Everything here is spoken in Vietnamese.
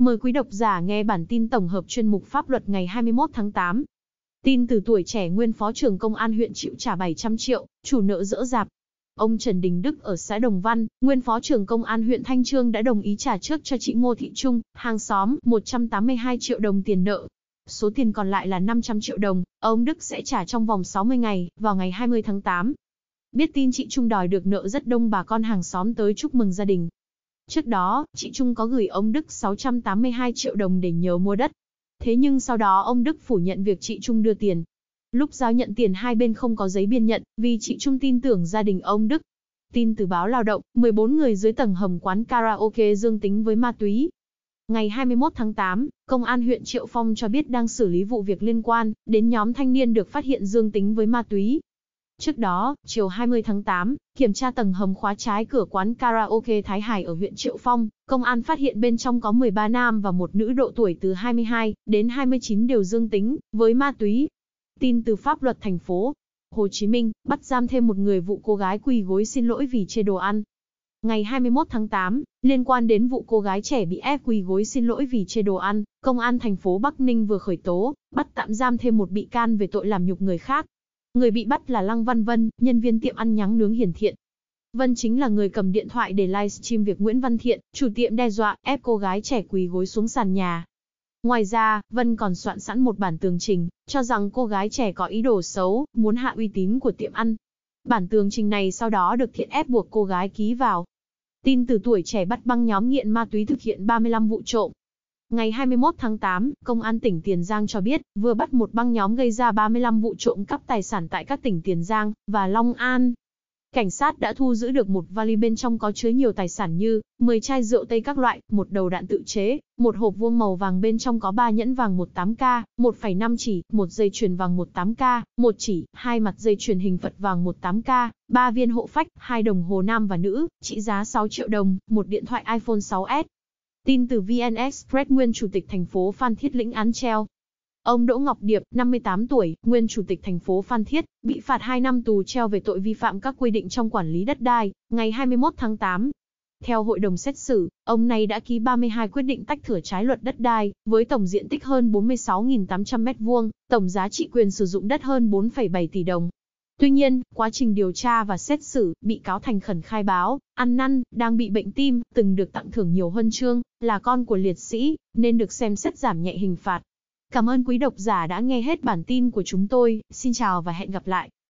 Mời quý độc giả nghe bản tin tổng hợp chuyên mục pháp luật ngày 21 tháng 8. Tin từ tuổi trẻ nguyên phó trưởng công an huyện chịu trả 700 triệu, chủ nợ dỡ dạp. Ông Trần Đình Đức ở xã Đồng Văn, nguyên phó trưởng công an huyện Thanh Trương đã đồng ý trả trước cho chị Ngô Thị Trung, hàng xóm, 182 triệu đồng tiền nợ. Số tiền còn lại là 500 triệu đồng, ông Đức sẽ trả trong vòng 60 ngày, vào ngày 20 tháng 8. Biết tin chị Trung đòi được nợ rất đông bà con hàng xóm tới chúc mừng gia đình, Trước đó, chị Trung có gửi ông Đức 682 triệu đồng để nhờ mua đất. Thế nhưng sau đó ông Đức phủ nhận việc chị Trung đưa tiền. Lúc giao nhận tiền hai bên không có giấy biên nhận, vì chị Trung tin tưởng gia đình ông Đức. Tin từ báo lao động, 14 người dưới tầng hầm quán karaoke dương tính với ma túy. Ngày 21 tháng 8, Công an huyện Triệu Phong cho biết đang xử lý vụ việc liên quan đến nhóm thanh niên được phát hiện dương tính với ma túy. Trước đó, chiều 20 tháng 8, kiểm tra tầng hầm khóa trái cửa quán karaoke Thái Hải ở huyện Triệu Phong, công an phát hiện bên trong có 13 nam và một nữ độ tuổi từ 22 đến 29 đều dương tính với ma túy. Tin từ pháp luật thành phố Hồ Chí Minh bắt giam thêm một người vụ cô gái quỳ gối xin lỗi vì chê đồ ăn. Ngày 21 tháng 8, liên quan đến vụ cô gái trẻ bị ép quỳ gối xin lỗi vì chê đồ ăn, Công an thành phố Bắc Ninh vừa khởi tố, bắt tạm giam thêm một bị can về tội làm nhục người khác. Người bị bắt là Lăng Văn Vân, nhân viên tiệm ăn nhắng nướng hiển thiện. Vân chính là người cầm điện thoại để livestream việc Nguyễn Văn Thiện, chủ tiệm đe dọa, ép cô gái trẻ quỳ gối xuống sàn nhà. Ngoài ra, Vân còn soạn sẵn một bản tường trình, cho rằng cô gái trẻ có ý đồ xấu, muốn hạ uy tín của tiệm ăn. Bản tường trình này sau đó được Thiện ép buộc cô gái ký vào. Tin từ tuổi trẻ bắt băng nhóm nghiện ma túy thực hiện 35 vụ trộm, Ngày 21 tháng 8, Công an tỉnh Tiền Giang cho biết, vừa bắt một băng nhóm gây ra 35 vụ trộm cắp tài sản tại các tỉnh Tiền Giang và Long An. Cảnh sát đã thu giữ được một vali bên trong có chứa nhiều tài sản như 10 chai rượu tây các loại, một đầu đạn tự chế, một hộp vuông màu vàng bên trong có 3 nhẫn vàng 18K, 1,5 chỉ, một dây chuyền vàng 18K, một chỉ, hai mặt dây chuyền hình Phật vàng 18K, 3 viên hộ phách, hai đồng hồ nam và nữ, trị giá 6 triệu đồng, một điện thoại iPhone 6s, Tin từ VN Express nguyên chủ tịch thành phố Phan Thiết lĩnh án treo. Ông Đỗ Ngọc Điệp, 58 tuổi, nguyên chủ tịch thành phố Phan Thiết, bị phạt 2 năm tù treo về tội vi phạm các quy định trong quản lý đất đai, ngày 21 tháng 8. Theo hội đồng xét xử, ông này đã ký 32 quyết định tách thửa trái luật đất đai, với tổng diện tích hơn 46.800 m2, tổng giá trị quyền sử dụng đất hơn 4,7 tỷ đồng. Tuy nhiên, quá trình điều tra và xét xử, bị cáo thành khẩn khai báo, ăn năn, đang bị bệnh tim, từng được tặng thưởng nhiều huân chương, là con của liệt sĩ, nên được xem xét giảm nhẹ hình phạt. Cảm ơn quý độc giả đã nghe hết bản tin của chúng tôi, xin chào và hẹn gặp lại.